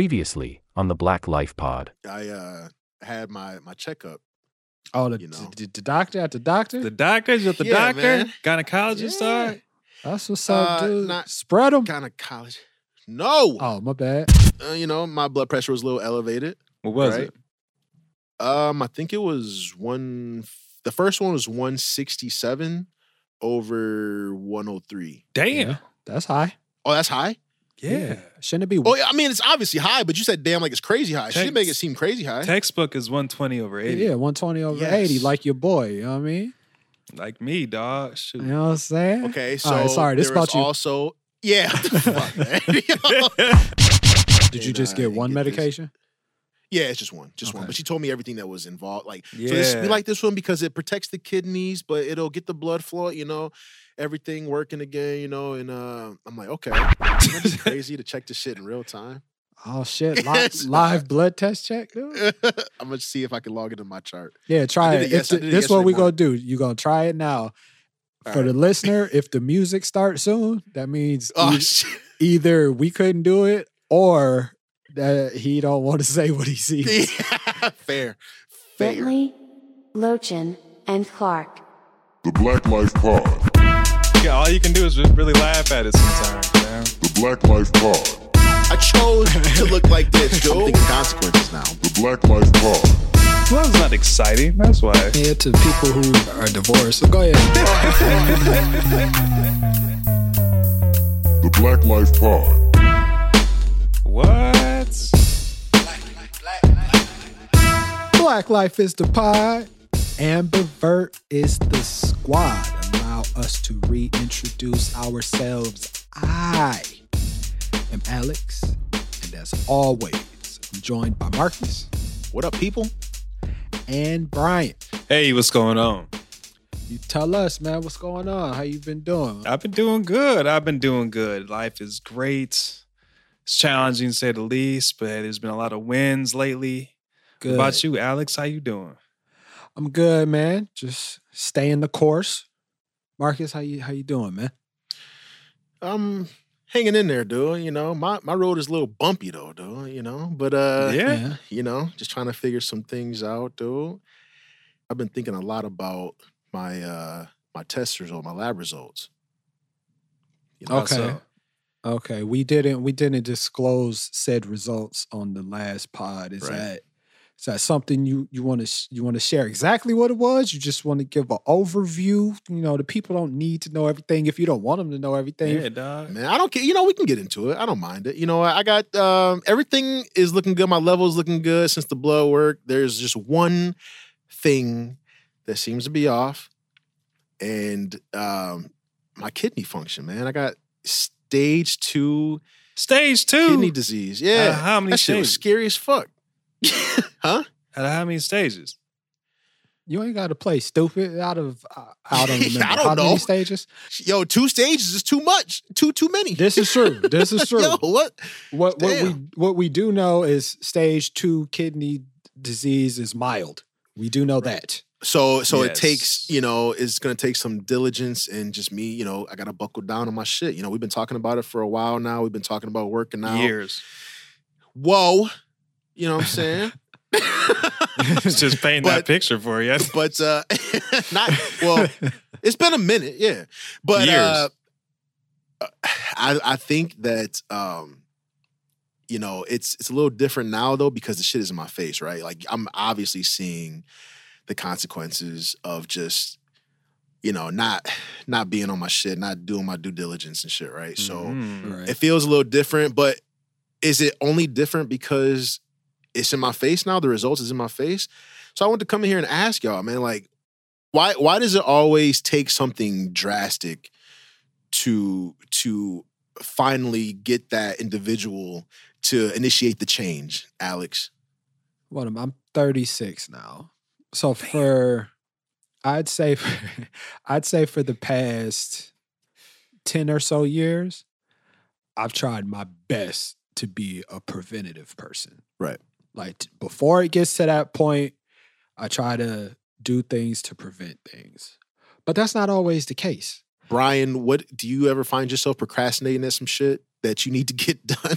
Previously on the Black Life Pod. I uh had my my checkup. Oh, the, You know. the, the doctor at the doctor? The doctor, you got the Yeah, doctor, man. gynecologist. Yeah. All right. That's what's up, Uh, dude. not- Spread them. Kind of college. No, Oh, my bad. uh, you know my blood pressure was a little elevated. What was Right. it? Um, I think it was one. The first one was one sixty seven over one hundred three. Damn. Yeah, that's high. Oh, that's high. Yeah. Shouldn't it be? Oh, yeah, I mean it's obviously high, but you said damn like it's crazy high. She didn't make it seem crazy high. Textbook is 120 over 80. yeah, 120 over Yes. 80, like your boy. You know what I mean? Like me, dog. Shoot. You know what I'm saying? Okay, so All right, sorry, this about you. also yeah. Did you just get one get this. medication? Yeah, it's just one, just one. But she told me everything that was involved. Like, yeah. so this, we like this one because it protects the kidneys, but it'll get the blood flow. You know, everything working again. You know, and uh, I'm like, okay, Isn't crazy to check this shit in real time. Oh, shit. Live, live blood test check, dude? I'm gonna see if I can log it in my chart. Yeah, try it. it yes- I the- did it this is what yesterday we gonna do. you going to try it now. All For the listener, if the music starts soon, that means Oh e- either we couldn't do it or that he don't want to say what he sees. fair, fair. Bentley, Lochin, and Clark. The Black Life Pod. Yeah, all you can do is just really laugh at it sometimes, man. The Black Life Pod. I chose to look like this, dude. I'm thinking consequences now. The Black Life Pod. Well, that's not exciting. That's why. Yeah, to people who are divorced. So go ahead. The Black Life Pod. What? Black Life is the pod. Ambivert is the squad. Allow us to reintroduce ourselves. I am Alex, and as always, I'm joined by Markus What up, people? and Bryan. Hey, what's going on? You tell us, man, what's going on? How you been doing? I've been doing good. I've been doing good. Life is great. It's challenging to say the least, but there's been a lot of wins lately. Good. What about you, Alex? How you doing? I'm good, man. Just staying the course. Markus, how you how you doing, man? I'm hanging in there, dude. You know, my my road is a little bumpy though, dude. You know, but uh, yeah. you know, just trying to figure some things out, dude. I've been thinking a lot about my uh my test results, my lab results. You know, Okay. so- Okay, we didn't we didn't disclose said results on the last pod. Is Right. that is that something you you want to you want to share exactly what it was? You just want to give an overview. You know, the people don't need to know everything if you don't want them to know everything. Yeah, dog. Man, I don't care. You know, we can get into it. I don't mind it. You know, I got um, everything is looking good. My level is looking good since the blood work. There's just one thing that seems to be off, and um, my kidney function. Man, I got stage two Stage two. kidney disease. Yeah, Uh, how many that shit was stages? scary as fuck. huh? Out of how many stages? You ain't got to play stupid out of uh, I don't I don't how many stages. Yo, two stages is too much. Too too many. This is true. This is true. Yo, what? what what we what we do know is stage two kidney disease is mild. We do know that. So so it takes, you know, it's gonna take some diligence and just me, you know, I gotta buckle down on my shit. You know, we've been talking about it for a while now. We've been talking about working out. Years. Whoa. You know what I'm saying? It's just painting that But- picture for you. but uh not well, it's been a minute, yeah. But uh I I think that um you know, it's it's a little different now though because the shit is in my face, right? Like I'm obviously seeing the consequences of just you know, not not being on my shit, not doing my due diligence and shit, right? So Mhm. Right. it feels a little different, but is it only different because it's in my face now? The results is in my face. So I want to come in here and ask y'all, man, like, why why does it always take something drastic to to finally get that individual to initiate the change, Alex? What am I? I'm 36 now. So for I'd say for, I'd say for the past 10 or so years, I've tried my best to be a preventative person. Right. Like before it gets to that point, I try to do things to prevent things. But that's not always the case. Bryan, what do you ever find yourself procrastinating at some shit that you need to get done?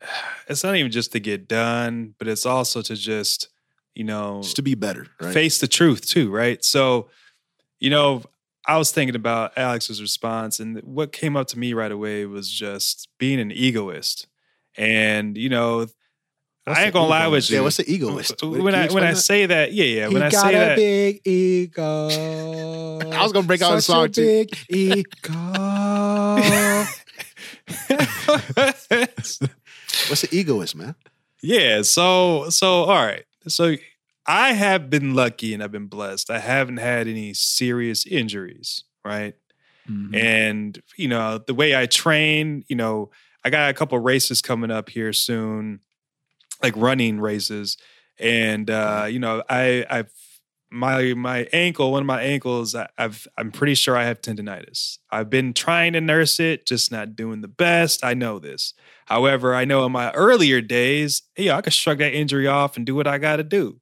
it's not even just to get done, but it's also to just, you know, Just to be better, right? face the truth too, right? So, you know, I was thinking about Alex's response, and what came up to me right away was just being an egoist. And, you know, What's I ain't gonna lie with you. Yeah, what's the egoist? Wait, When I you when I say that, yeah, yeah. he When I got say a that, big ego. I was gonna break out the Such song, a too. big ego. What's the egoist, man? yeah. So so all right. So I have been lucky and I've been blessed. I haven't had any serious injuries, right? Mhm. And you know the way I train, you know, I got a couple races coming up here soon, like running races, and uh, you know, I I've my my ankle, one of my ankles, I- I've I'm pretty sure I have tendonitis. I've been trying to nurse it, just not doing the best. I know this. However, I know in my earlier days, yeah, I could shrug that injury off and do what I got to do.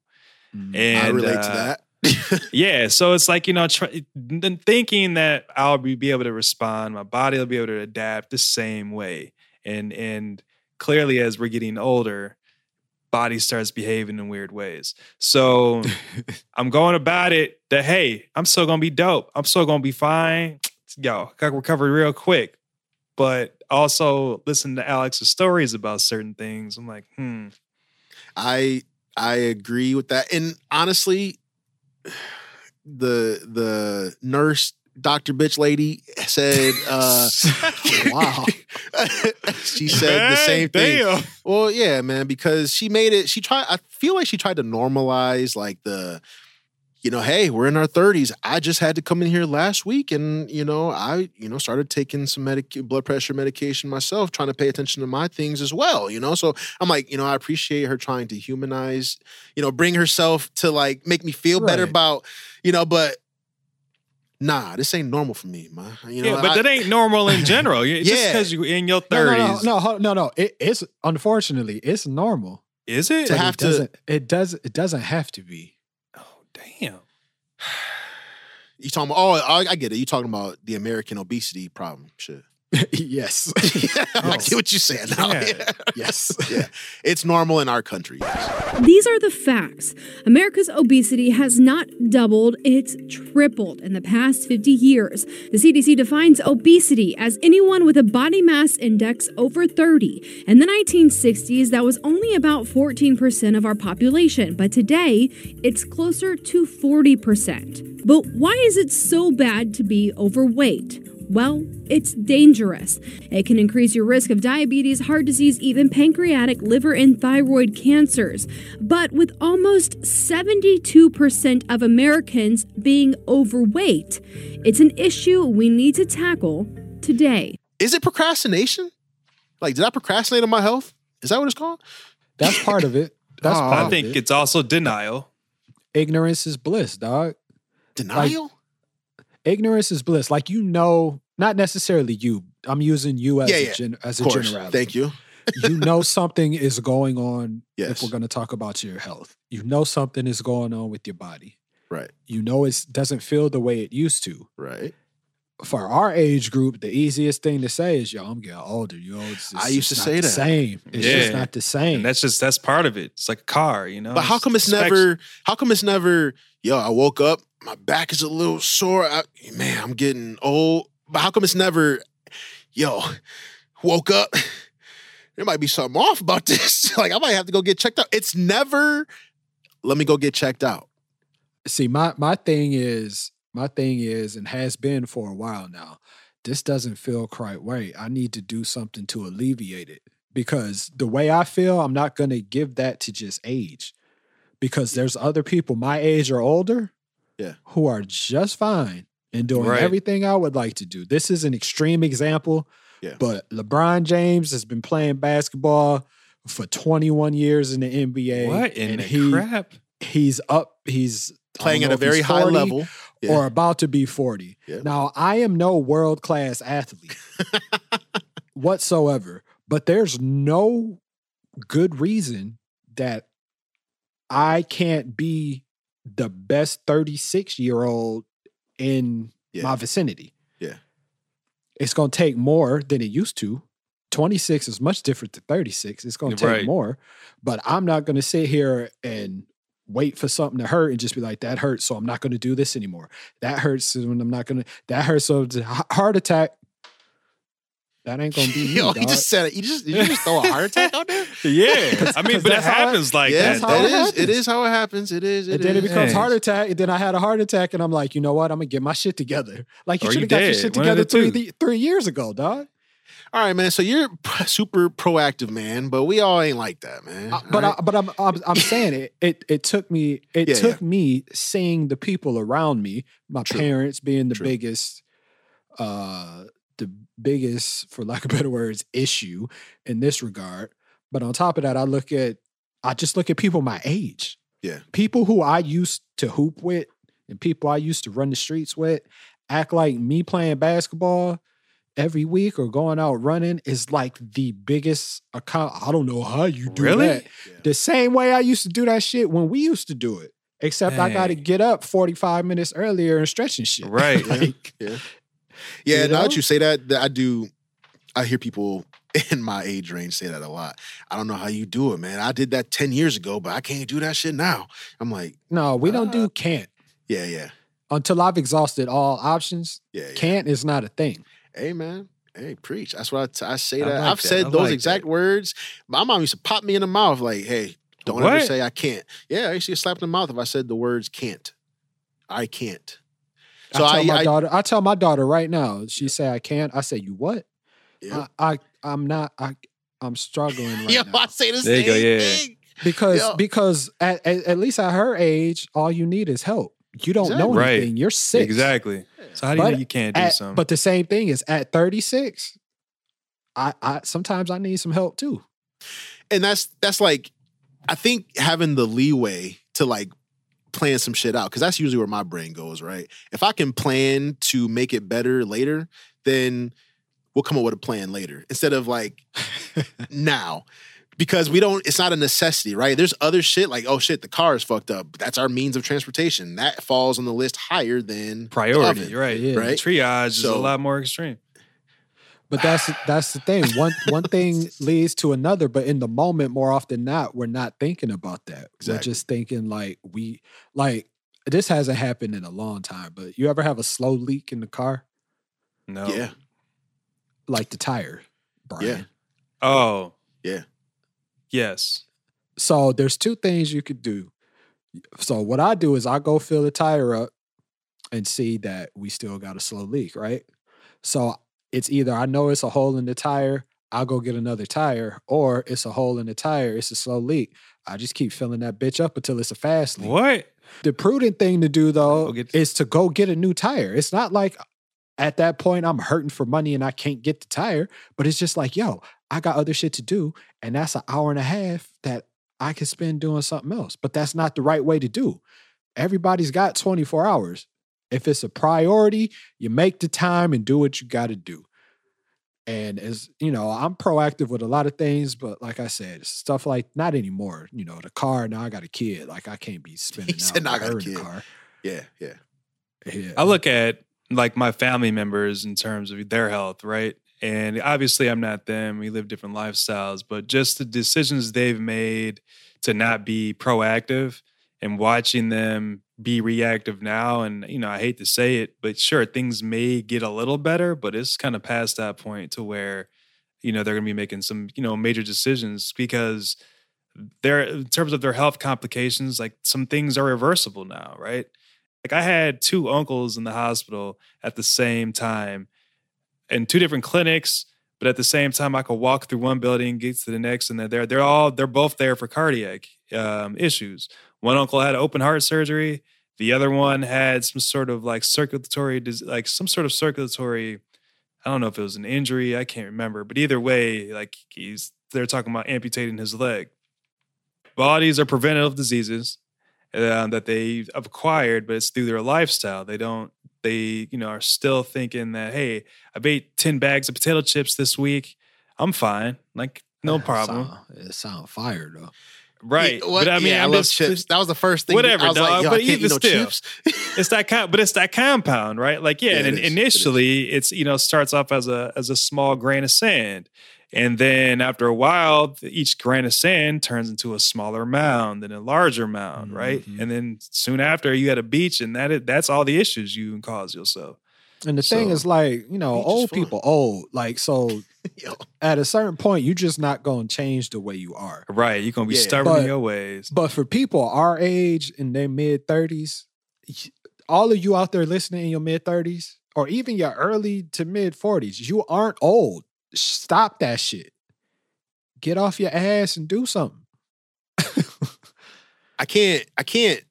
And I relate uh, to that. yeah, so it's like you know, try, then thinking that I'll be, be able to respond, my body will be able to adapt the same way, and and clearly as we're getting older, body starts behaving in weird ways. So I'm going about it that hey, I'm still gonna be dope. I'm still gonna be fine. Yo, got recovered real quick, but also listen to Alex's stories about certain things. I'm like, hmm, I I agree with that. And honestly, the the nurse Dr. Bitch lady said uh wow. she said the same thing. Damn. Well, yeah, man, because she made it, she tried, I feel like she tried to normalize like the, you know, hey, we're in our 30s. I just had to come in here last week and, you know, I, you know, started taking some medic blood pressure medication myself, trying to pay attention to my things as well, you know? So I'm like, you know, I appreciate her trying to humanize, you know, bring herself to like make me feel better about, you know, but nah, this ain't normal for me, man. You know, yeah, but I- that ain't normal in general. You- Just Yeah. because you're in your No, no, no, thirties, no, no, no. It, it's unfortunately it's normal. is it? To have it to- doesn't. It does. It doesn't have to be. oh, damn. you talking about, oh, I, I get it. You talking about the American obesity problem. Shit. yes. I get what you're saying now. Yeah. Yeah. yes. yeah. It's normal in our country. yes. These are the facts. America's obesity has not doubled, it's tripled in the past 50 years. The CDC defines obesity as anyone with a body mass index over 30. In the 1960s, that was only about 14% of our population, but today it's closer to 40%. But why is it so bad to be overweight? Well, it's dangerous. It can increase your risk of diabetes, heart disease, even pancreatic, liver, and thyroid cancers. But with almost 72% of Americans being overweight, it's an issue we need to tackle today. Is it procrastination? Like, did I procrastinate on my health? Is that what it's called? That's part of it. That's Oh, part I of think it. it's also denial. ignorance is bliss, dog. Denial? Ignorance is bliss. Like you know, not necessarily you. I'm using you as Yeah, a yeah. gen, as a generality. Thank you. you know something is going on Yes. if we're going to talk about your health. You know something is going on with your body. Right. You know it doesn't feel the way it used to. Right. For our age group, the easiest thing to say is, "Yo, I'm getting older." You know, it's, I used to not say the that. Same. It's just not the same. And that's just that's part of it. It's like a car, you know. But how come it's specs- never, how come it's never, yo, I woke up, my back is a little sore. I, man, I'm getting old. But how come it's never, yo, woke up, there might be something off about this. like, I might have to go get checked out. It's never, let me go get checked out. See, my my thing is my thing is and has been for a while now. This doesn't feel quite right. I need to do something to alleviate it because the way I feel, I'm not going to give that to just age. Because there's other people my age or older, Yeah. who are just fine and doing Right. everything I would like to do. This is an extreme example, Yeah. but LeBron James has been playing basketball for 21 years in the NBA. What in and the he, crap? He's up. He's Playing at a very high 40 level. Yeah. or about to be 40. Yeah. Now, I am no world class athlete whatsoever, but there's no good reason that I can't be the best 36 year old in Yeah. my vicinity. Yeah. It's going to take more than it used to. 26 is much different than 36. It's going to take Right. more, but I'm not going to sit here and wait for something to hurt and just be like, that hurts. So I'm not going to do this anymore. That hurts when I'm not going to, that hurts. So it's a heart attack. That ain't going to be me, Yo, he dog. just said it. You just you just throw a heart attack out there? Yeah, I mean, 'cause but it that's how I- happens like yeah, that's that. how that it is. It happens. is how it happens. It is. It and then it is. becomes heart attack. And then I had a heart attack, and I'm like, you know what? I'm gonna get my shit together. Like you Or should you have got your dead. shit One of together the three two. three years ago, dog. All right, man. So you're p- super proactive, man. But we all ain't like that, man. Uh, but all right? I, but I'm, I'm I'm saying it. It it took me. It Yeah, took me seeing the people around me, my True. parents being the True. biggest, uh, the biggest, for lack of better words, issue in this regard. But on top of that, I look at, I just look at people my age. Yeah. people who I used to hoop with and people I used to run the streets with act like me playing basketball every week or going out running is like the biggest account. I don't know how you do Really? that. The same way I used to do that shit when we used to do it. Except I got to get up 45 minutes earlier and stretch and shit. Right. Like, Yeah. Yeah, You now that you say that, that I do. I hear people in my age range say that a lot. I don't know how you do it, man. I did that ten years ago, but I can't do that shit now. I'm like, no, we don't Uh, do can't. yeah, yeah, Until I've exhausted all options, yeah. yeah. can't is not a thing. Hey, man. Hey, preach. That's what I, t- I say. I That like I've that. said I those like exact that. words. My mom used to pop me in the mouth, like, "Hey, don't ever say I can't." Yeah, I used to get slapped in the mouth if I said the words "can't." I can't. So I tell I, my I, daughter, I tell my daughter right now, she say I can't. I say, you what? yeah. I, I I'm not I I'm struggling right Yo, now. I say the There you same go, yeah. thing. because Yo. because at, at, at least at her age, all you need is help. You don't know Exactly. Right. anything. You're sick. Exactly. So how do you But know you can't do At- something? but the same thing is at 36, I, I sometimes I need some help too. and that's that's like I think having the leeway to like plan some shit out because that's usually where my brain goes. Right, if I can plan to make it better later, then we'll come up with a plan later instead of like now. Because we don't, it's not a necessity, right? There's other shit like, oh shit, the car is fucked up. That's our means of transportation. That falls on the list higher than Priority, oven. you're right. Yeah. Right. Triage is a lot more extreme. But that's that's the thing. One one thing leads to another, but in the moment, more often than not, we're not thinking about that. We're just thinking like we like this hasn't happened in a long time. But you ever have a slow leak in the car, No. Yeah, like the tire, Bryan? Yeah. Oh. Yeah. Yes. So there's two things you could do. So what I do is I go fill the tire up and see that we still got a slow leak, right? So it's either I know it's a hole in the tire, I'll go get another tire, or it's a hole in the tire, it's a slow leak. I just keep filling that bitch up until it's a fast leak. What? The prudent thing to do though get- is to go get a new tire. It's not like at that point I'm hurting for money and I can't get the tire, but it's just like, yo, I got other shit to do, and that's an hour and a half that I could spend doing something else. But that's not the right way to do. Everybody's got 24 hours. If it's a priority, you make the time and do what you got to do. And as you know, I'm proactive with a lot of things, but like I said, stuff like not anymore. You know, the car. Now I got a kid. Like I can't be spending. he said, out I got a in the kid." car. yeah, yeah. Yeah. I look at like my family members in terms of their health, right? And obviously, I'm not them. We live different lifestyles, but just the decisions they've made to not be proactive and watching them be reactive now. And, you know, I hate to say it, but sure, things may get a little better, but it's kind of past that point to where, you know, they're going to be making some, you know, major decisions because they're, in terms of their health complications, like some things are reversible now, right? Like I had two uncles in the hospital at the same time in two different clinics, but at the same time I could walk through one building, get to the next, and they're there. They're all they're both there for cardiac um, issues. One uncle had open heart surgery. The other one had some sort of like circulatory, like some sort of circulatory. I don't know if it was an injury. I can't remember, but either way, like he's they're talking about amputating his leg. Bodies are preventative diseases um, that they've acquired, but it's through their lifestyle. They don't, they, you know, are still thinking that, hey, I ate 10 bags of potato chips this week. I'm fine. Like, no It problem. sound- It sound fire though. Right. Yeah, what- But I mean, yeah, I'm love just, chips. That was the first thing. Whatever, I was like, dog, yo, but I can't even eat no still. chips. it's that kind, but it's that compound, right? Like, yeah, Yeah, and it is. It is. initially it's, you know, starts off as a, as a small grain of sand. And then after a while, each grain of sand turns into a smaller mound and a larger mound, right? Mhm. And then soon after, you at a beach, and that is, that's all the issues you can cause yourself. And the thing is, like, you know, old people, old, like, so Yo, at a certain point, you're just not going to change the way you are. Right? You're gonna be Yeah. stubborn But- in your ways. But for people our age in their mid 30s, all of you out there listening in your mid 30s, or even your early to mid 40s, you aren't old. Stop that shit. Get off your ass and do something. I can't I can't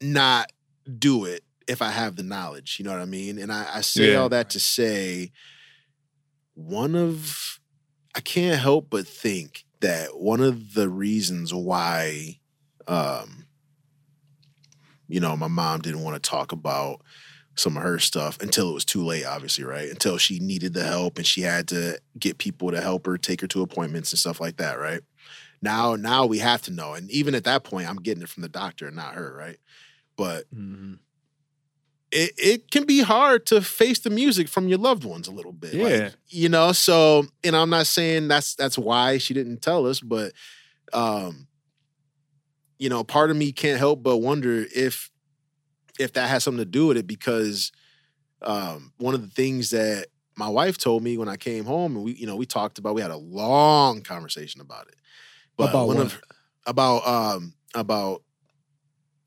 not do it if I have the knowledge. You know what I mean? And I, I say Yeah. all that to say one of I can't help but think that one of the reasons why um you know my mom didn't want to talk about some of her stuff until it was too late obviously right? Until she needed the help and she had to get people to help her take her to appointments and stuff like that right? Now now we have to know and even at that point i'm getting it from the doctor and not her right? But it, it can be hard to face the music from your loved ones a little bit. like, Yeah. you know, so and I'm not saying that's that's why she didn't tell us, but um, you know, part of me can't help but wonder if if that has something to do with it because um one of the things that my wife told me when I came home and we, you know, we talked about we had a long conversation about it. But About one what? of about um about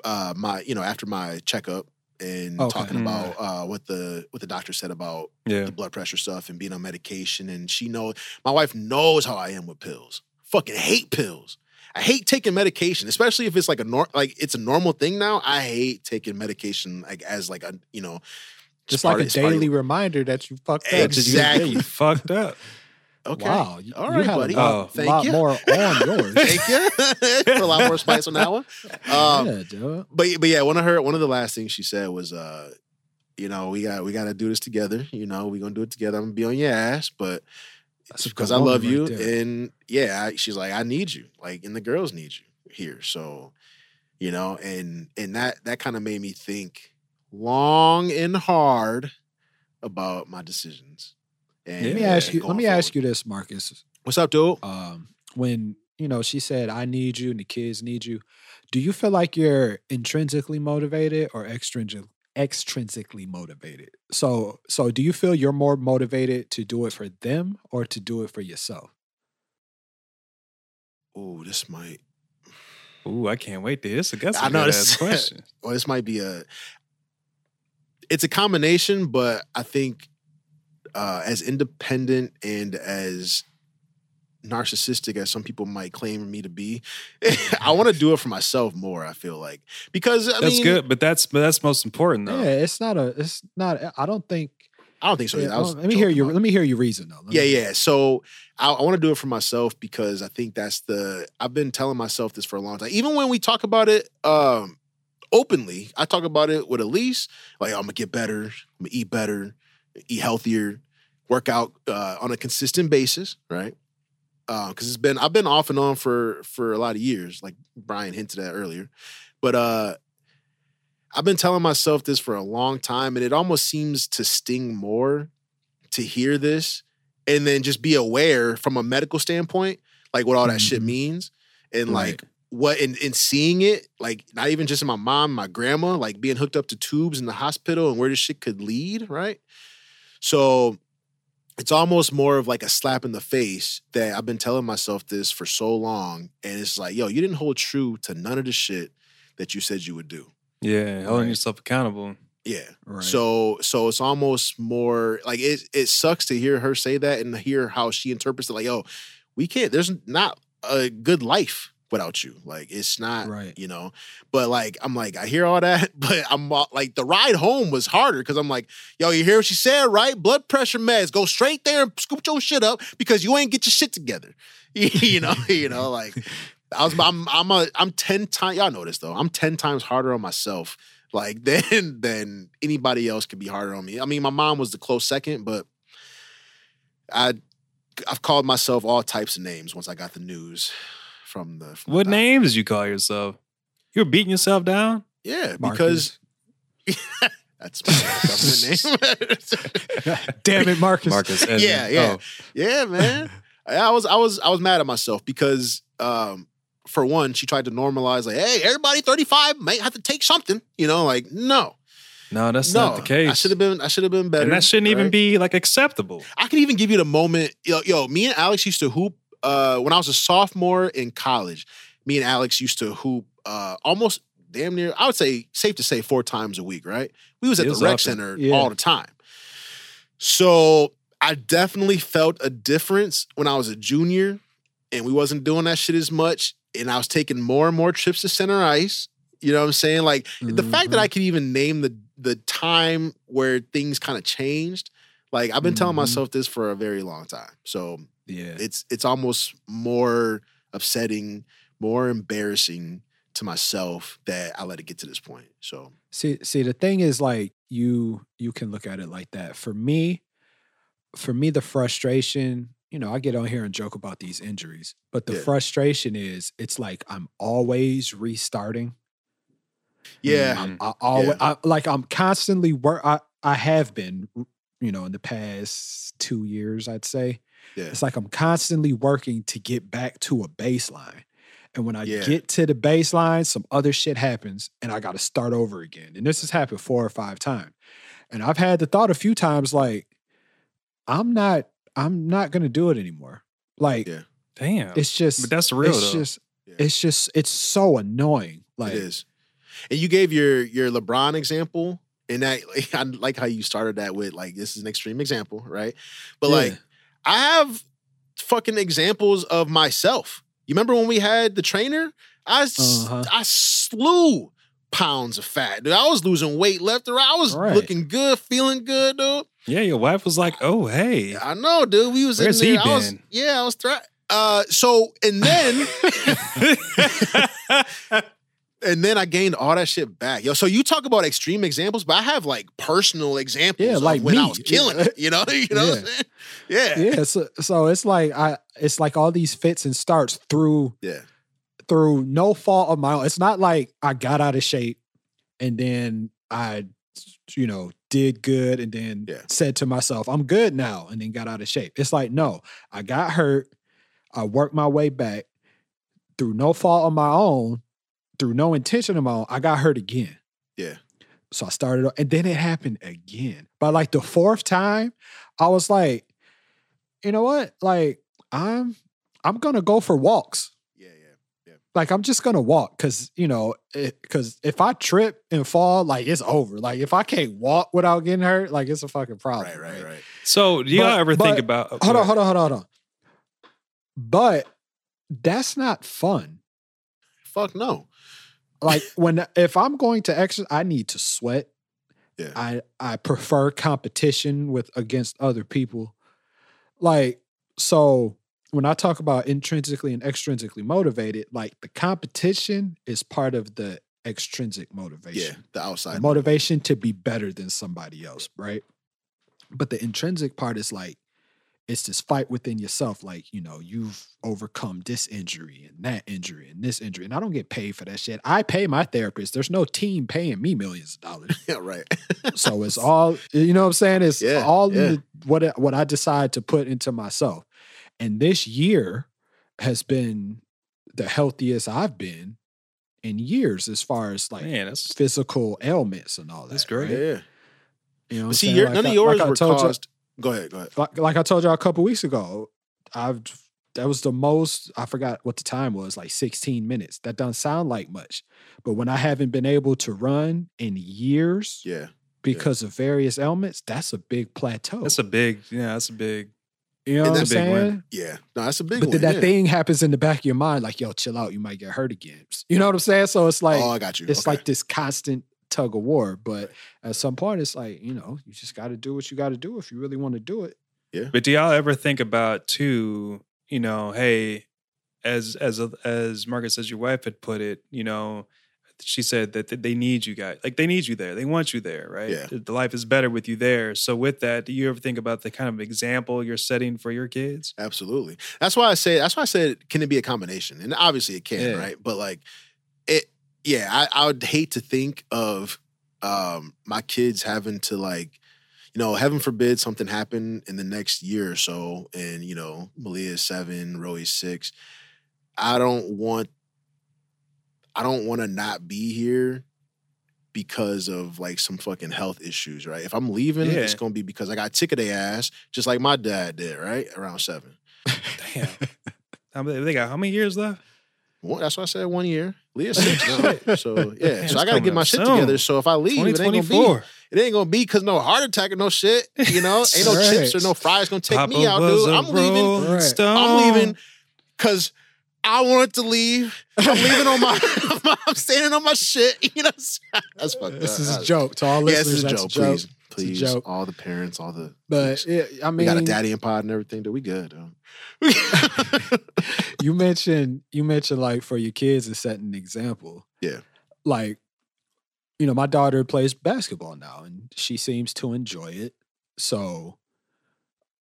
uh my you know after my checkup and Okay. talking about uh what the what the doctor said about Yeah. the blood pressure stuff and being on medication and she knows my wife knows how I am with pills. Fucking hate pills. I hate taking medication, especially if it's like a nor- like it's a normal thing now. I hate taking medication like as like a you know Just part like a of- it's part of- daily reminder that you fucked up. Exactly. You fucked up. Okay. Wow. You, All you right, buddy. a lot, Oh, thank lot you. more on yours. Thank you. A lot more spice on that one. Um, yeah, dude. but but yeah, one of her one of the last things she said was, uh, you know, we got we got to do this together. You know, we're gonna do it together. I'm gonna be on your ass, but That's because I love you, right and yeah, I, she's like, I need you, like, and the girls need you here. So, you know, and and that that kind of made me think long and hard about my decisions. And, Let me ask you. Let going me ask you this, Markus. What's up, dude? Um, when you know she said, "I need you," and the kids need you. Do you feel like you're intrinsically motivated or extrinsic, extrinsically motivated? So, so do you feel you're more motivated to do it for them or to do it for yourself? Oh, this might. Ooh, I can't wait to. This that's a I know this- question. Well, this might be a. It's a combination, but I think uh, as independent and as narcissistic as some people might claim me to be, I want to do it for myself more. I feel like because I That's mean, good, but that's but that's most important though. Yeah, it's not a. It's not. I don't think. I don't think so. yeah. I was let me hear joking you. about- Let me hear you reason though. Let Yeah, me- yeah. So I, I want to do it for myself because I think that's the. I've been telling myself this for a long time. Even when we talk about it um, openly, I talk about it with Elise. Like I'm gonna get better. I'm gonna eat better, eat healthier, work out uh, on a consistent basis, right? Because it's been I've been off and on for for a lot of years, like Bryan hinted at earlier. But uh, I've been telling myself this for a long time, and it almost seems to sting more to hear this and then just be aware from a medical standpoint, like what all that shit Mhm. means, and Right. like what in in seeing it, like not even just in my mom, my grandma, like being hooked up to tubes in the hospital and where this shit could lead, right? So it's almost more of like a slap in the face that I've been telling myself this for so long, and it's like, yo, you didn't hold true to none of the shit that you said you would do. Yeah, holding Right. yourself accountable. Yeah. Right. So so it's almost more like it it sucks to hear her say that and hear how she interprets it like, yo, we can't, there's not a good life without you. Like it's not Right. you know. But like I'm like, I hear all that, but I'm like the ride home was harder because I'm like, yo, you hear what she said, right? Blood pressure meds, go straight there and scoop your shit up because you ain't get your shit together. you know, you know, like I was I'm I'm a I'm 10 times y'all know this though. I'm 10 times harder on myself like than than anybody else could be harder on me. I mean, my mom was the close second, but I I've called myself all types of names once I got the news from the from What doc- names did you call yourself? You were beating yourself down. Yeah, Markus. because That's my government name. Damn it, Markus. Markus. Edmund. yeah, yeah, Oh, yeah, man. I I was, I was, I was mad at myself because, um, for one, she tried to normalize, like, hey, everybody 35 might have to take something. You know, like, no, no, that's no. not the case. I should have been, I should have been better. and that shouldn't even be like acceptable. I can even give you the moment. Yo, yo, me and Alex used to hoop uh, when I was a sophomore in college. Me and Alex used to hoop uh, almost damn near. I would say safe to say four times a week. Right? We was at It the rec center Yeah. all the time. So I definitely felt a difference when I was a junior, and we wasn't doing that shit as much. And I was taking more and more trips to center ice. You know what I'm saying? Like the fact that. I could even name the the time where things kind of changed. Like I've been telling Mhm. myself this for a very long time. So yeah. it's it's almost more upsetting, more embarrassing to myself that I let it get to this point. So See, see, the thing is, like you, you can look at it like that. For me, for me, the frustration, you know, I get on here and joke about these injuries, but the Yeah. frustration is, it's like I'm always restarting. yeah, Mhm. I always, Yeah. I, like I'm constantly work. I, I have been, you know, in the past two years, I'd say. Yeah. It's like I'm constantly working to get back to a baseline. And when I Yeah. get to the baseline, some other shit happens and I got to start over again. And this has happened four or five times. And I've had the thought a few times like, I'm not, I'm not going to do it anymore. Like, Yeah. Damn. it's just, but that's real it's though. just, Yeah. it's just, it's so annoying. Like, it is. And you gave your your LeBron example, and that I like how you started that with like this is an extreme example, right? But Yeah. like I have fucking examples of myself. You remember when we had the trainer? I Uh-huh. I slew pounds of fat. Dude, I was losing weight left or right. I was Right. looking good, feeling good, dude. yeah, your wife was like, "Oh, hey." I know, dude. We was Where's in he there. I was, been? yeah, I was trying. Uh, so and then and then I gained all that shit back. Yo, so you talk about extreme examples, but I have like personal examples Yeah, of like when I was killing it. You know, you know what I'm Yeah. saying? Yeah. yeah. So, so it's like, I, it's like all these fits and starts through Yeah. through no fault of my own. It's not like I got out of shape and then I, you know, did good and then Yeah. said to myself, I'm good now, and then got out of shape. It's like, no, I got hurt. I worked my way back through no fault of my own, through no intention of my own. I got hurt again. Yeah. So I started, and then it happened again. By like the fourth time, I was like, you know what? Like, I'm I'm gonna go for walks Yeah, yeah. Yeah. Like I'm just gonna walk because you know because if I trip and fall, like it's over. Like if I can't walk without getting hurt, like it's a fucking problem. Right, right, right. so, do y'all But- ever think but- about? Oh, hold on, hold on, hold on, hold on. But that's not fun. Fuck no. Like when if I'm going to exercise, I need to sweat. Yeah. I I prefer competition with against other people. Like so when I talk about intrinsically and extrinsically motivated, like the competition is part of the extrinsic motivation. the The outside. motivation to be better than somebody else, right? But the intrinsic part is like it's this fight within yourself. Like, you know, you've overcome this injury and that injury and this injury. And I don't get paid for that shit. I pay my therapist. There's no team paying me millions of dollars. Yeah, right. So it's all, you know what I'm saying? It's Yeah, all yeah. the, what, I- what I decide to put into myself. And this year has been the healthiest I've been in years as far as like Man, physical ailments and all that. That's great. right? yeah. You know, see, your, Like none I- of yours like were caused. Go ahead, go ahead. like, like I told y'all a couple weeks ago, I've that was the most I forgot what the time was, like 16 minutes. That doesn't sound like much. But when I haven't been able to run in years Yeah. because of various ailments, that's a big plateau. that's a big. Yeah, that's a big. you know and what I'm that's a big win. saying? Yeah. No, that's a big But one. then that yeah. thing happens in the back of your mind, like, yo, chill out, you might get hurt again. You know what I'm saying? So it's like oh, I got you. it's Okay. like this constant tug of war. But at some point, it's like, you know, you just gotta do what you gotta do if you really want to do it. Yeah. But do y'all ever think about too? You know, hey, as as as Margaret says, your wife had put it. You know, she said that they need you guys. Like they need you there. They want you there, right? Yeah. The life is better with you there. So with that, do you ever think about the kind of example you're setting for your kids? Absolutely. That's why I say. That's why I said, can it be a combination? And obviously it can, Yeah. right? But like, it. Yeah, I, I would hate to think of um, my kids having to like, you know, heaven forbid something happen in the next year or so, and you know, Malia is seven, Roy's six. I don't want, I don't want to not be here because of like some fucking health issues, right? If I'm leaving, Yeah. it's gonna be because I got ticket their ass, just like my dad did, right? Around seven. Damn. They got how many years left? One, that's why I said one year. Leah's six now. So yeah. Man, so I gotta get my shit soon. together. So if I leave, it ain't gonna be it ain't gonna be because no heart attack or no shit. You know, ain't no Right. chips or no fries gonna take me out, dude. I'm leaving. Right. I'm leaving because I wanted to leave. I'm leaving on my. I'm standing on my shit. You know, that's fucked This up. is a joke to all Yeah, listeners. this is a that's joke. Please, please, joke. all the parents, all the. But it, I we mean, got a daddy and pod and everything. Dude, we good. You mentioned you mentioned like for your kids and setting an example. Yeah. Like, you know, my daughter plays basketball now and she seems to enjoy it. So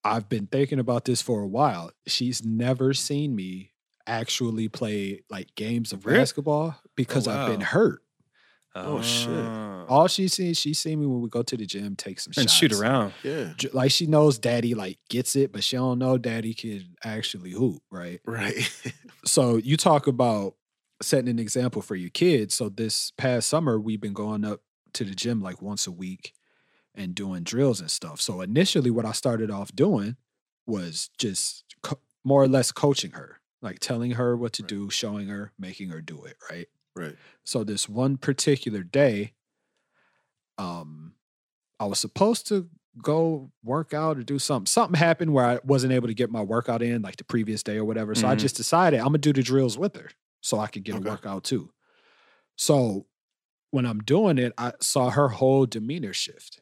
I've been thinking about this for a while. She's never seen me actually play like games of Really? basketball oh, because I've been hurt. Oh, shit. Oh. All she's seen, she's seen me when we go to the gym, take some and shots. shoot around. yeah. Like she knows daddy like gets it, but she don't know daddy can actually hoop, right? Right. so you talk about setting an example for your kids. So this past summer, we've been going up to the gym like once a week and doing drills and stuff. So initially, what I started off doing was just co- more or less coaching her, like telling her what to Right. do, showing her, making her do it, right? Right. So this one particular day, um, I was supposed to go work out or do something. Something happened where I wasn't able to get my workout in like the previous day or whatever. So I Mhm. just decided I'm gonna do the drills with her so I could get Okay. a workout too. So when I'm doing it, I saw her whole demeanor shift.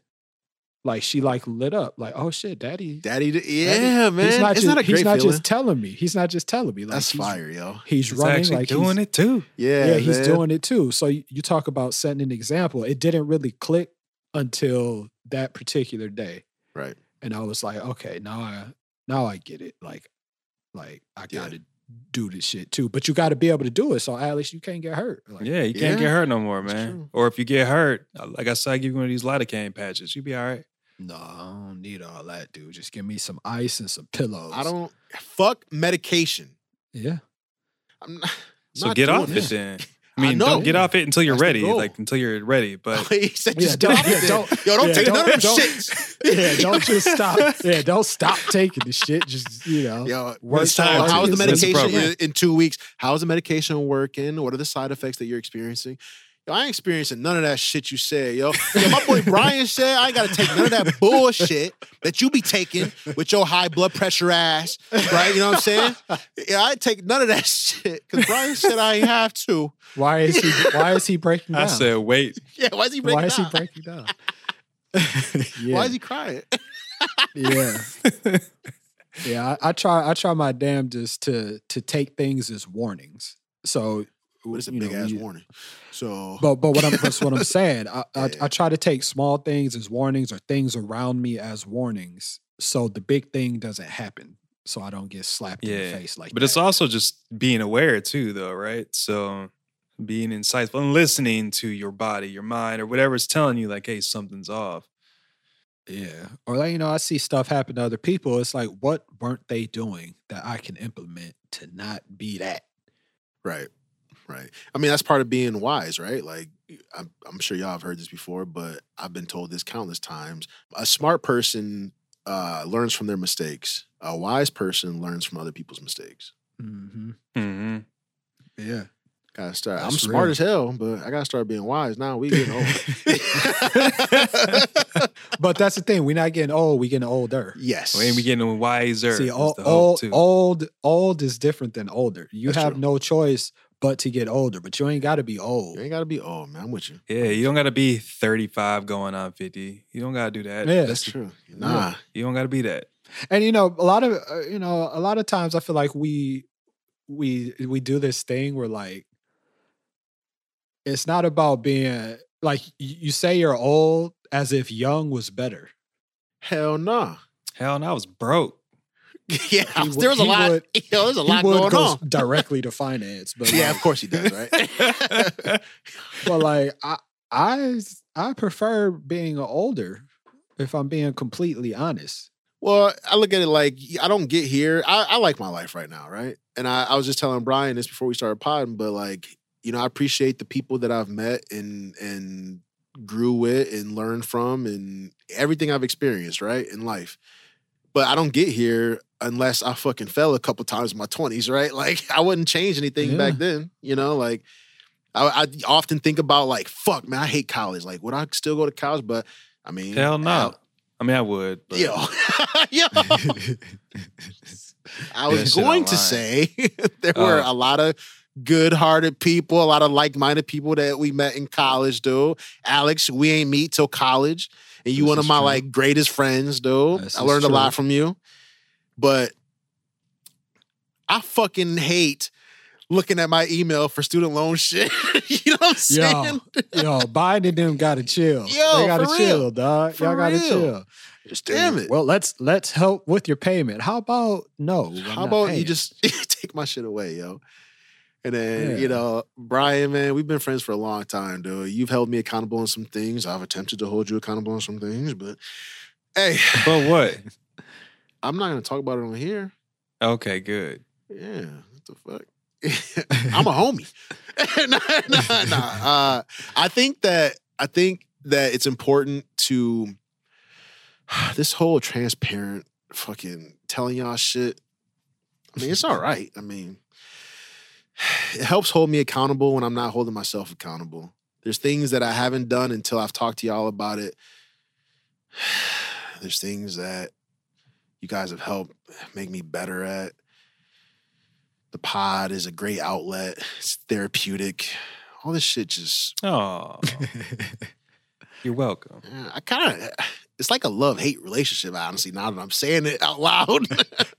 Like she like lit up, like, oh shit, daddy. Daddy, d- daddy- yeah, man. He's not it's just, not a great he's not feeling. just telling me. He's not just telling me. Like That's he's, fire, yo. He's, He's running like doing he's, it too. Yeah, yeah, he's man. doing it too. So you, you talk about setting an example. It didn't really click until that particular day, Right. and I was like, okay, now I now I get it. Like, like I Yeah. got to do this shit too. But you got to be able to do it. So Alex, you can't get hurt. Like, Yeah, you can't get hurt no more, man. Or if you get hurt, uh, like I said, I give you one of these lidocaine patches. You be all right. No, I don't need all that, dude. Just give me some ice and some pillows. I don't fuck medication. Yeah. I'm not, So not get doing off it. it then. I I mean, know. don't get off it until you're That's ready. Like until you're ready. But he said, Yeah, just don't- get off yeah, it. don't- Yo, don't yeah, take none of them don't- Yeah, don't just stop. Yeah, don't stop taking the shit. Just you know, Yo, work time how's the get It's- it's some- a medication in, in two weeks? How's the medication working? What are the side effects that you're experiencing? Yo, I ain't experiencing none of that shit you said, yo. yo my boy Bryan said I ain't gotta take none of that bullshit that you be taking with your high blood pressure ass, right? You know what I'm saying? Yeah, I take none of that shit because Bryan said I ain't have to. Why is he? Why is he breaking down? I said, wait. Yeah, why is he breaking why is he down? breaking down? yeah, Why is he crying? yeah, yeah. I, I try. I try my damnedest to to take things as warnings. So, What is a you know, big ass warning? So But but what I'm that's what I'm saying. I, I Yeah. I try to take small things as warnings or things around me as warnings, so the big thing doesn't happen. So I don't get slapped in the face like But that. it's also just being aware too, though, right? So being insightful and listening to your body, your mind, or whatever is telling you, like, hey, something's off. Yeah. Or like, you know, I see stuff happen to other people. It's like, what weren't they doing that I can implement to not be that? Right. Right. I mean, that's part of being wise, right? Like, I'm, I'm sure y'all have heard this before, but I've been told this countless times. A smart person uh, learns from their mistakes. A wise person learns from other people's mistakes. Mm-hmm. hmm Yeah. Gotta start. I'm smart real. as hell, but I gotta start being wise. Now we getting old. but that's the thing. We're not getting old. We're getting older. yes. We ain't be getting wiser. See, old, old, old, old is different than older. You That's have true. no choice but to get older, but you ain't got to be old. You ain't gotta be old, man. I'm with you. Yeah, you don't got to be 35 going on 50. You don't got to do that. Yeah. That's true. Nah. You don't got to be that. And you know, a lot of uh, you know, a lot of times I feel like we we we do this thing where like it's not about being like you say you're old as if young was better. Hell nah. Hell, no, I was broke. yeah, would- there was a lot. would- yo, there's a He lot would going go on. directly to finance, but Yeah, like, of course he does, right? but like I I I prefer being older. If I'm being completely honest. Well, I look at it like I don't get here. I, I like my life right now, right? And I, I was just telling Bryan this before we started podding, but like, you know, I appreciate the people that I've met and and grew with and learned from and everything I've experienced, right, in life. But I don't get here unless I fucking fell a couple times in my 20s, right? Like I wouldn't change anything Yeah. back then, you know, like I, I often think about like, fuck, man, I hate college. Like, would I still go to college? But I mean, Hell no. I mean, I would. But Yo, yo. I was shit going to say there were Oh. a lot of good-hearted people, a lot of like-minded people that we met in college, dude. Alex, we ain't meet till college, and you one of my true. like greatest friends, dude. This I learned a lot from you, but I fucking hate looking at my email for student loan shit. you know what I'm saying? Yo, yo, Biden and them gotta chill. Yo, they gotta for chill, real. dog. For Y'all gotta real. chill. Damn it. Well, let's let's help with your payment. How about no? I'm How not about you just take my shit away, yo? And then, Yeah. you know, Bryan, man, we've been friends for a long time, dude. You've held me accountable on some things. I've attempted to hold you accountable on some things, but hey, but what? I'm not gonna talk about it on here. Okay, good. Yeah, what the fuck? I'm a homie. nah, nah, nah. Uh, I think that I think that it's important to this whole transparent fucking telling y'all shit. I mean, it's all right. I mean, it helps hold me accountable when I'm not holding myself accountable. There's things that I haven't done until I've talked to y'all about it. There's things that you guys have helped make me better at. The pod is a great outlet. It's therapeutic. All this shit just Oh, you're welcome. I kind of it's like a love-hate relationship, honestly, now that I'm saying it out loud.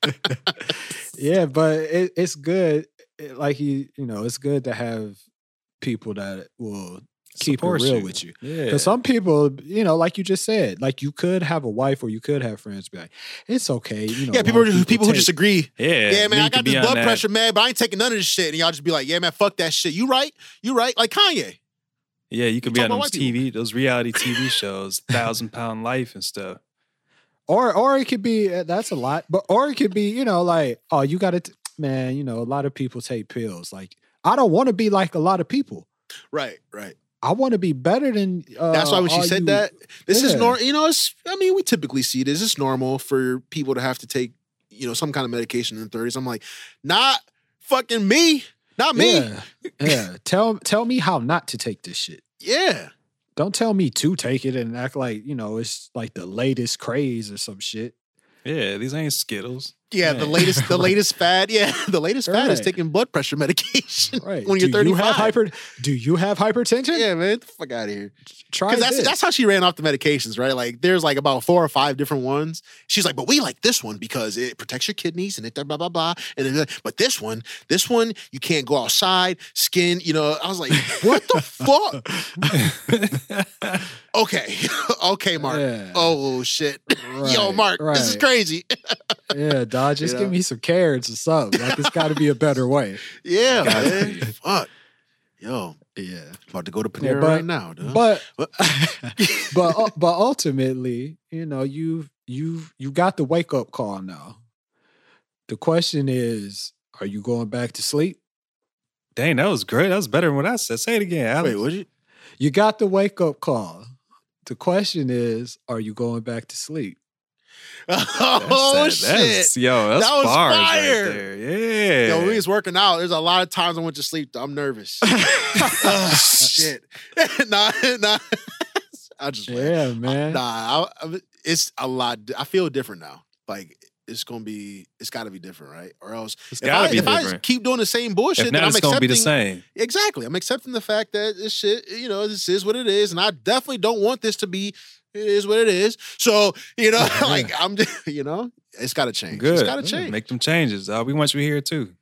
yeah, but it, it's good. It- like you, you know, it's good to have people that will keep it real you. with you. Yeah. Because some people, you know, like you just said, like you could have a wife or you could have friends be like, it's okay. You know, yeah, people, who people who just agree. yeah. Yeah, man, I got be this blood that. pressure, man, but I ain't taking none of this shit. And y'all just be like, yeah, man, fuck that shit. You right? You right? Like Kanye. Yeah, you could be on those TV, those reality TV shows, Thousand Pound Life and stuff. or or it could be uh, that's a lot, but or it could be, you know, like, oh, you got to, man, you know, a lot of people take pills. Like, I don't want to be like a lot of people. Right, right. I want to be better than. Uh, That's why when she said you- that, this is normal. You know, it's. I mean, we typically see this. It's normal for people to have to take, you know, some kind of medication in their thirties. I'm like, not fucking me, not me. Yeah, yeah. Tell tell me how not to take this shit. Yeah. Don't tell me to take it and act like you know it's like the latest craze or some shit. Yeah, these ain't Skittles. Yeah, the latest, the latest fad. Yeah, the latest fad is taking blood pressure medication Right? when you're do 35. you have hyper? Do you have hypertension? Yeah, man, the fuck out of here. Try Because that's this. that's how she ran off the medications, right? Like there's like about four or five different ones. She's like, but we like this one because it protects your kidneys and it blah blah blah. And then, but this one, this one, you can't go outside, skin. You know, I was like, what the fuck? Okay, okay, Mark. Yeah. Oh shit, yo, Right, Mark, this is crazy. Yeah, dog. Just You give me some carrots or something. Like it's got to be a better way. yeah, man. be. Fuck, yo, Yeah, about to go to Yeah, Panera but- right now, dude. but but but ultimately, you know, you've you've you got the wake up call now. The question is, are you going back to sleep? Dang, that was great. That was better than what I said. Say it again. Alex. Wait, what you? You got the wake up call. The question is, are you going back to sleep? Oh That's- shit! that's- yo, that's That was bars fire. right there. Yeah. Yo, we was working out. There's a lot of times I went to sleep. I'm nervous. oh, shit. nah, nah. I just Yeah, man. Nah, I, I- it's a lot. I feel different now. Like it's gonna be. It's got to be different, right? Or else it's if, gotta I, be if I different. keep doing the same bullshit, if then I'm it's gonna accepting. be the same. Exactly. I'm accepting the fact that this shit, you know, this is what it is, and I definitely don't want this to be. It is what it is. So you know, like I'm, you know, it's got to change. Good. It's got to Yeah, change. Make them changes. Uh, we want you here too.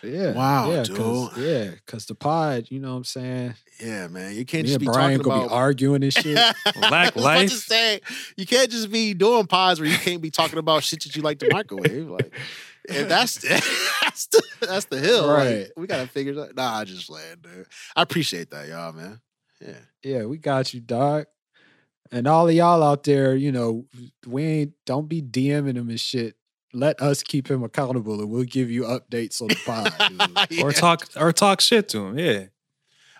Yeah. Wow, yeah, dude. Cause, yeah, because the pod, you know what I'm saying? yeah, man. You can't Me just and be Bryan talking gonna about be arguing and shit. Black I was about to life. say, you can't just be doing pods where you can't be talking about shit that you like to microwave. Like, and that's that's the that's the hill. Like, Right. we gotta figure that. Nah, I just playing, dude. I appreciate that, y'all, man. Yeah. Yeah, we got you, dog. And all of y'all out there, you know, we ain't don't be DMing him and shit. Let us keep him accountable and we'll give you updates on the pod. dude. Or talk or talk shit to him. Yeah.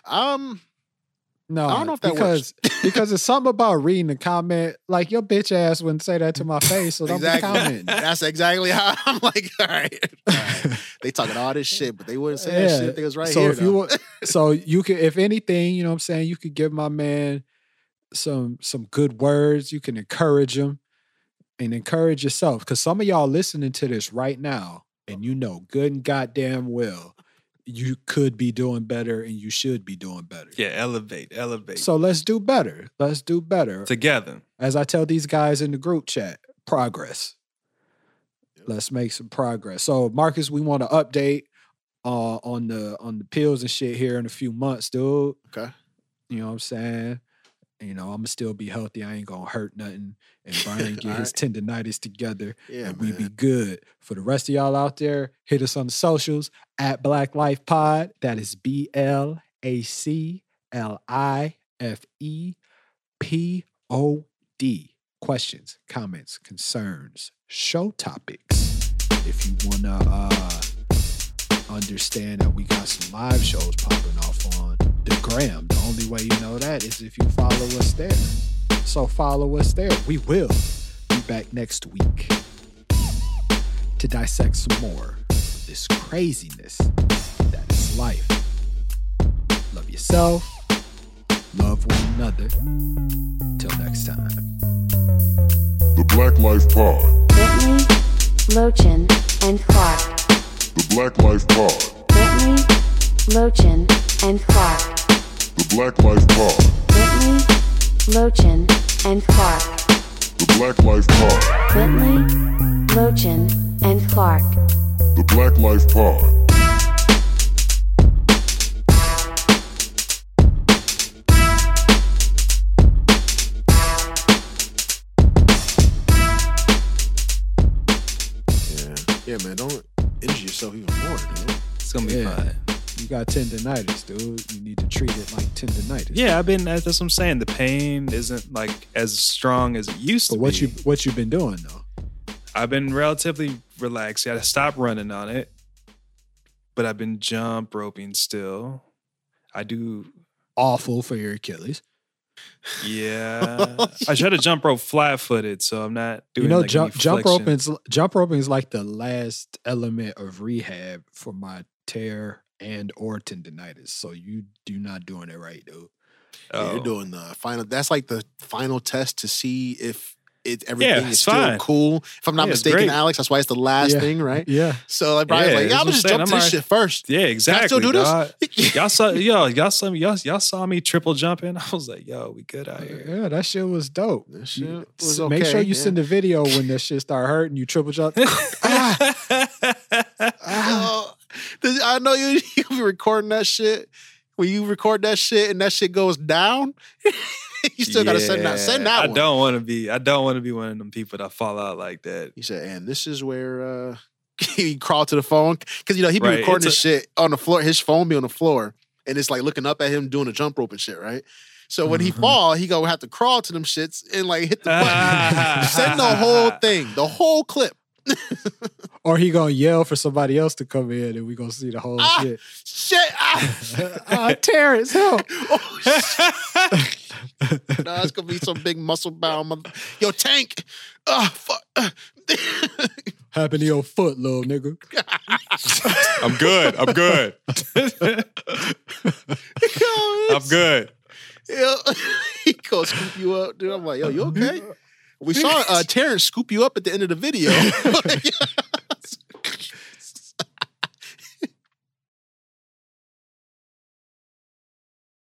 Um, No, I don't know if that because works. because it's something about reading the comment. Like your bitch ass wouldn't say that to my face, so don't exactly. be commenting. That's exactly how I'm like. All right, all right. they talking all this shit, but they wouldn't say that shit. They was right so here. if you though. wa- so you could if anything, you know what I'm saying, you could give my man some some good words. You can encourage them and encourage yourself. Cause some of y'all listening to this right now, and you know good and goddamn well you could be doing better and you should be doing better. Yeah. Elevate. Elevate. So let's do better. Let's do better. together. As I tell these guys in the group chat, progress. Let's make some progress. So Markus, we want to update uh on the on the pills and shit here in a few months, dude. okay, You know what I'm saying? You know, I'm gonna still be healthy. I ain't gonna hurt nothing. And Bryan get his tendonitis together. yeah, and we be good. For the rest of y'all out there, hit us on the socials at Black Life Pod. That is B L A C L I F E P O D. Questions, comments, concerns, show topics. If you wanna uh understand that we got some live shows popping off on the gram. The only way you know that is if you follow us there. So follow us there. We will be back next week to dissect some more of this craziness that is life. Love yourself, love one another. Till next time. The Black Life Pod. Whitney, Lochin, and Clark. The Black Life Pod. Whitney, Lochin, and Clark. The Black Life Pod. Whitney, Lochin, and Clark. The Black Life Pod. Whitney, Lochin, and Clark. The Black Life Pod. yeah, yeah, man. Don't injure yourself even more, dude. It's gonna be Yeah. fine. You got tendonitis, dude. You need to treat it like tendonitis. Yeah, I've been. That's what I'm saying. The pain isn't like as strong as it used But to what be. you what you been doing though? I've been relatively relaxed. I stopped running on it, but I've been jump roping still. I do. Awful for your Achilles. Yeah, I try to jump rope flat footed, so I'm not doing. you know, like jump jump roping is jump roping is like the last element of rehab for my tear and or tendonitis. So you do not doing it right, dude. Yeah, Oh. You're doing the final. That's like the final test to see if it everything it's is still fine. cool. If I'm not Yeah, mistaken, great. Alex, that's why it's the last Yeah. thing, right? Yeah. So like Bryan's Yeah, like, yeah, I'm just I'm saying. jump I'm this alright. shit first. Yeah, exactly. still do this? y'all saw, yo, y'all saw me, y'all, y'all saw me triple jumping. I was like, yo, we good out here. Yeah, that shit was dope. That You- shit was s- Make sure you yeah. send a video when that shit start hurting. You triple jump. Oh, ah. th- ah. I know you you be recording that shit. When you record that shit and that shit goes down, you still gotta send that send that I one. don't want to be. I don't want to be one of them people that fall out like that. He said, and this is where uh he crawled to the phone because you know he be Right, recording this shit on the floor. His phone be on the floor, and it's like looking up at him doing a jump rope and shit, right? So when he Mhm. fall, he gonna have to crawl to them shits and like hit the button. Send the whole thing, the whole clip. Or he gonna yell for somebody else to come in and we gonna see the whole Ah. shit. Shit! Ah. uh, Terrence, help. oh, shit. no, it's gonna be some big muscle bound. Mother- Yo, tank. Oh fuck. Happened to your foot, little nigga. I'm good. I'm good. I'm good. Yeah, he gonna scoop you up, dude. I'm like, yo, you okay? We saw uh, Terrence scoop you up at the end of the video.